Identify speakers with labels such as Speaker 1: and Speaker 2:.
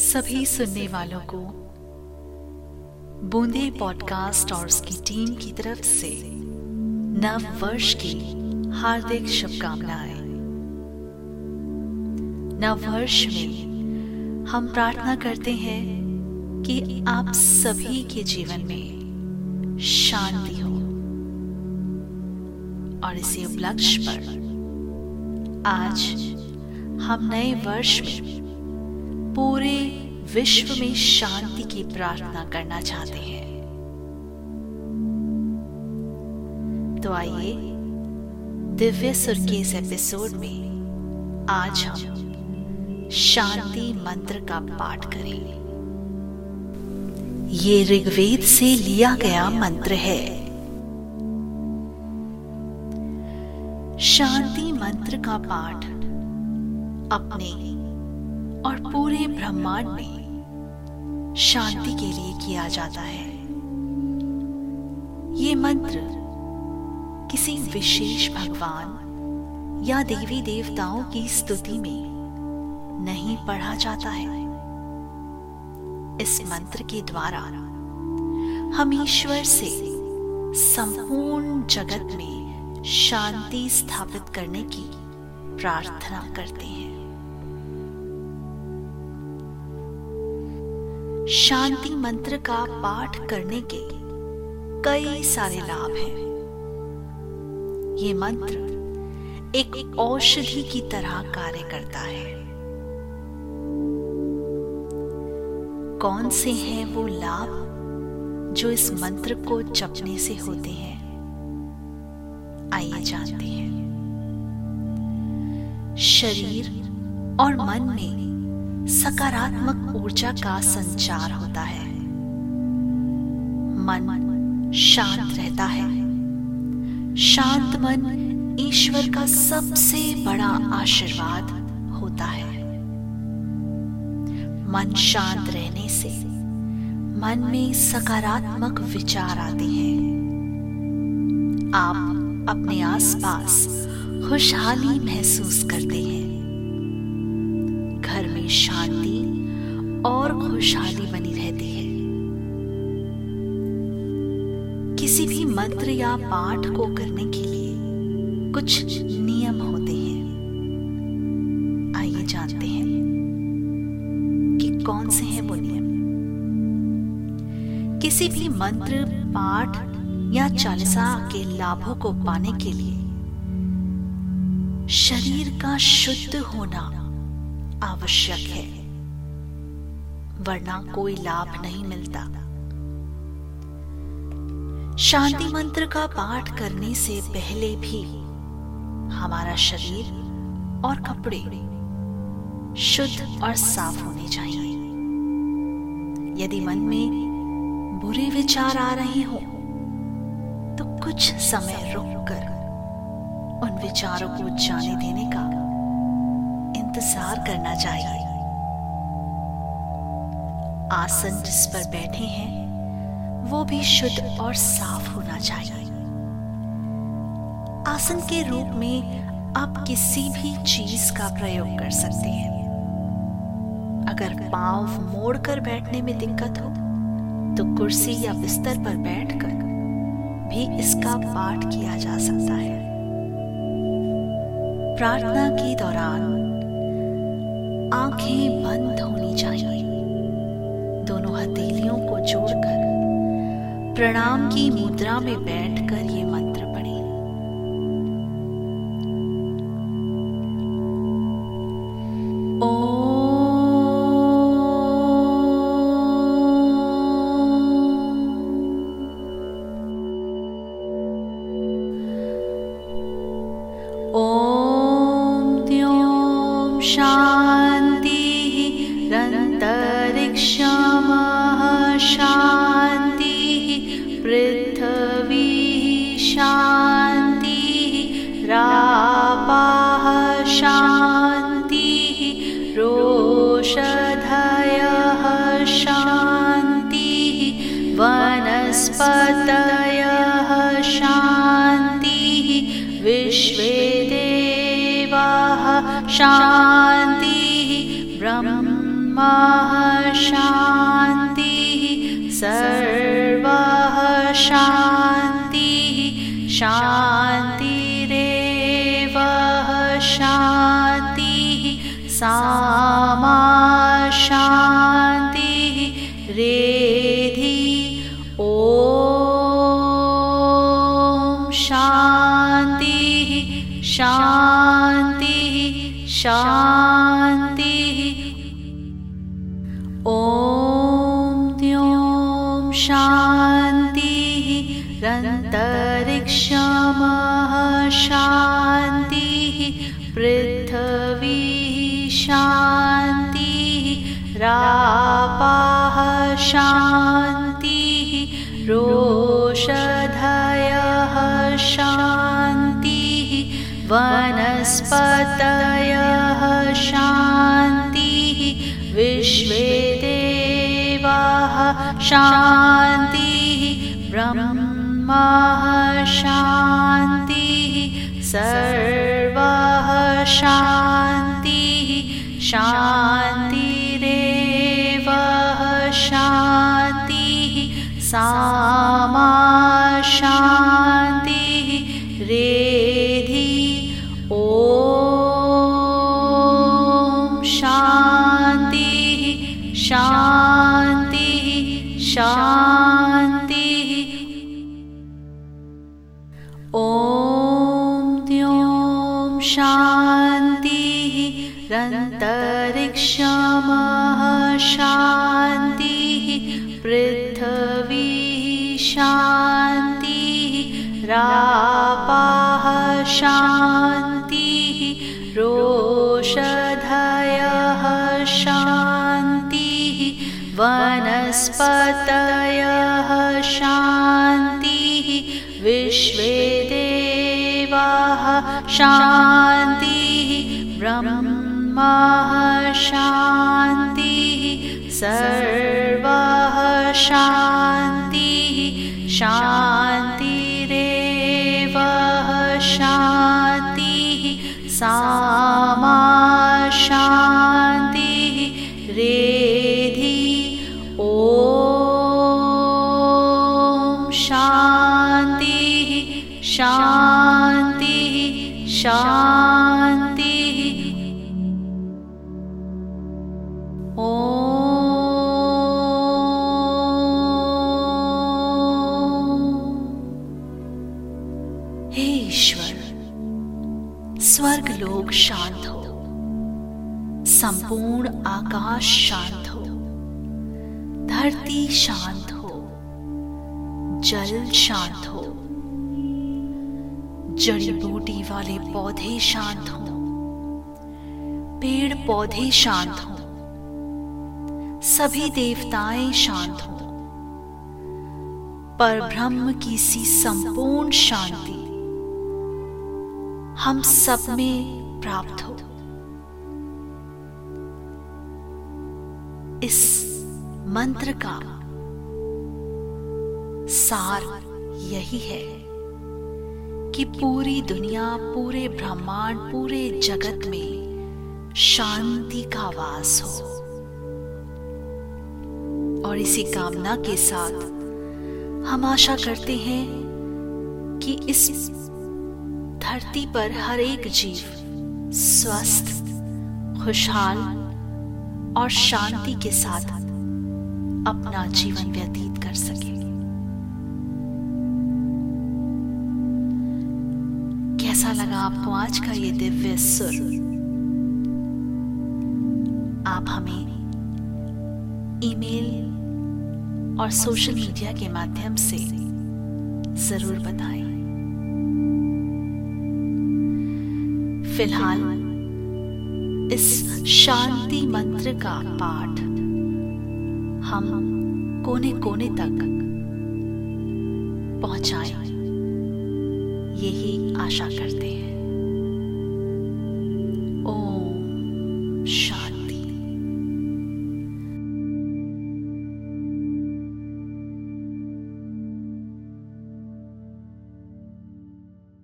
Speaker 1: सभी सुनने वालों को बूंदे पॉडकास्ट और उसकी टीम की तरफ़ से नव वर्ष की हार्दिक शुभकामनाएँ। नव वर्ष में हम प्रार्थना करते हैं कि आप सभी के जीवन में शांति हो और इसी उपलक्ष्य पर आज हम नए वर्ष में पूरे विश्व में शांति की प्रार्थना करना चाहते हैं। तो आइए, दिव्य सुर के इस एपिसोड में आज हम शांति मंत्र का पाठ करें। ये ऋग्वेद से लिया गया मंत्र है। शांति मंत्र का पाठ अपने और पूरे ब्रह्मांड में शांति के लिए किया जाता है। ये मंत्र किसी विशेष भगवान या देवी देवताओं की स्तुति में नहीं पढ़ा जाता है। इस मंत्र के द्वारा हम ईश्वर से संपूर्ण जगत में शांति स्थापित करने की प्रार्थना करते हैं। शांति मंत्र का पाठ करने के कई सारे लाभ हैं। ये मंत्र एक औषधि की तरह कार्य करता है। कौन से हैं वो लाभ जो इस मंत्र को जपने से होते हैं? आइए जानते हैं। शरीर और मन में सकारात्मक ऊर्जा का संचार होता है। मन शांत रहता है। शांत मन ईश्वर का सबसे बड़ा आशीर्वाद होता है। मन शांत रहने से मन में सकारात्मक विचार आते हैं। आप अपने आसपास खुशहाली महसूस करते हैं। और खुशहाली बनी रहती है। किसी भी मंत्र या पाठ को करने के लिए कुछ नियम होते हैं। आइए जानते हैं कि कौन से हैं वो नियम। किसी भी मंत्र, पाठ या चालीसा के लाभों को पाने के लिए शरीर का शुद्ध होना आवश्यक है। वरना कोई लाभ नहीं मिलता। शांति मंत्र का पाठ करने से पहले भी हमारा शरीर और कपड़े शुद्ध और साफ़ होने चाहिए। यदि मन में बुरे विचार आ रहे हो तो कुछ समय रुककर उन विचारों को जाने देने का इंतज़ार करना चाहिए। आसन जिस पर बैठे हैं, वो भी शुद्ध और साफ़ होना चाहिए। आसन के रूप में आप किसी भी चीज़ का प्रयोग कर सकते हैं। अगर पाँव मोड़कर बैठने में दिक्कत हो तो कुर्सी या बिस्तर पर बैठकर भी इसका पाठ किया जा सकता है। प्रार्थना के दौरान आँखें बंद होनी चाहिए। दोनों हथेलियों को जोड़कर प्रणाम की मुद्रा में बैठकर ये मंत्र रापाः शान्तिः रोषधयः शान्तिः वनस्पतयः शान्तिः विश्वे देवाः शान्तिः ब्रह्म शान्तिः सर्वः शान्तिः शान्तिरेव शान्तिः सामा शान्तिः रेधि ॐ शान्तिः शान्तिः शान्तिः ॐ द्यों शान्तिः शान्तिः पृथ्वी शान्तिः रापाः शान्तिः रोषधयः शान्तिः वनस्पतयः शान्तिः विश्वे देवाः शान्तिः। सर्वः शान्तिः शान्तिरेव शान्तिः सामा शान्तिः रेधि। ॐ शान्तिः। पृथ्वी शान्तिः रापाः शान्तिः रोषधयः शान्तिः वनस्पतयः शान्तिः विश्वे देवाः शान्तिः ब्रह्मा शान्तिः सर्वः सामा लोक शांत हो। संपूर्ण आकाश शांत हो। धरती शांत हो। जल शांत हो। जड़ी बूटी वाले पौधे शांत हो। पेड़ पौधे शांत हो। सभी देवताएँ शांत हो। पर ब्रह्म की सी संपूर्ण शांति। हम सब में प्राप्त हो। इस मंत्र का सार यही है कि पूरी दुनिया, पूरे ब्रह्मांड, पूरे जगत में शांति का वास हो। और इसी कामना के साथ हम आशा करते हैं कि इस धरती पर हर एक जीव स्वस्थ, खुशहाल और शांति के साथ अपना जीवन व्यतीत कर सके। कैसा लगा आपको आज का ये दिव्य सुर? आप हमें ईमेल और सोशल मीडिया के माध्यम से ज़रूर बताएँ। फ़िलहाल, इस शांति मंत्र का पाठ हम कोने कोने तक पहुँचाए। यही आशा करते हैं।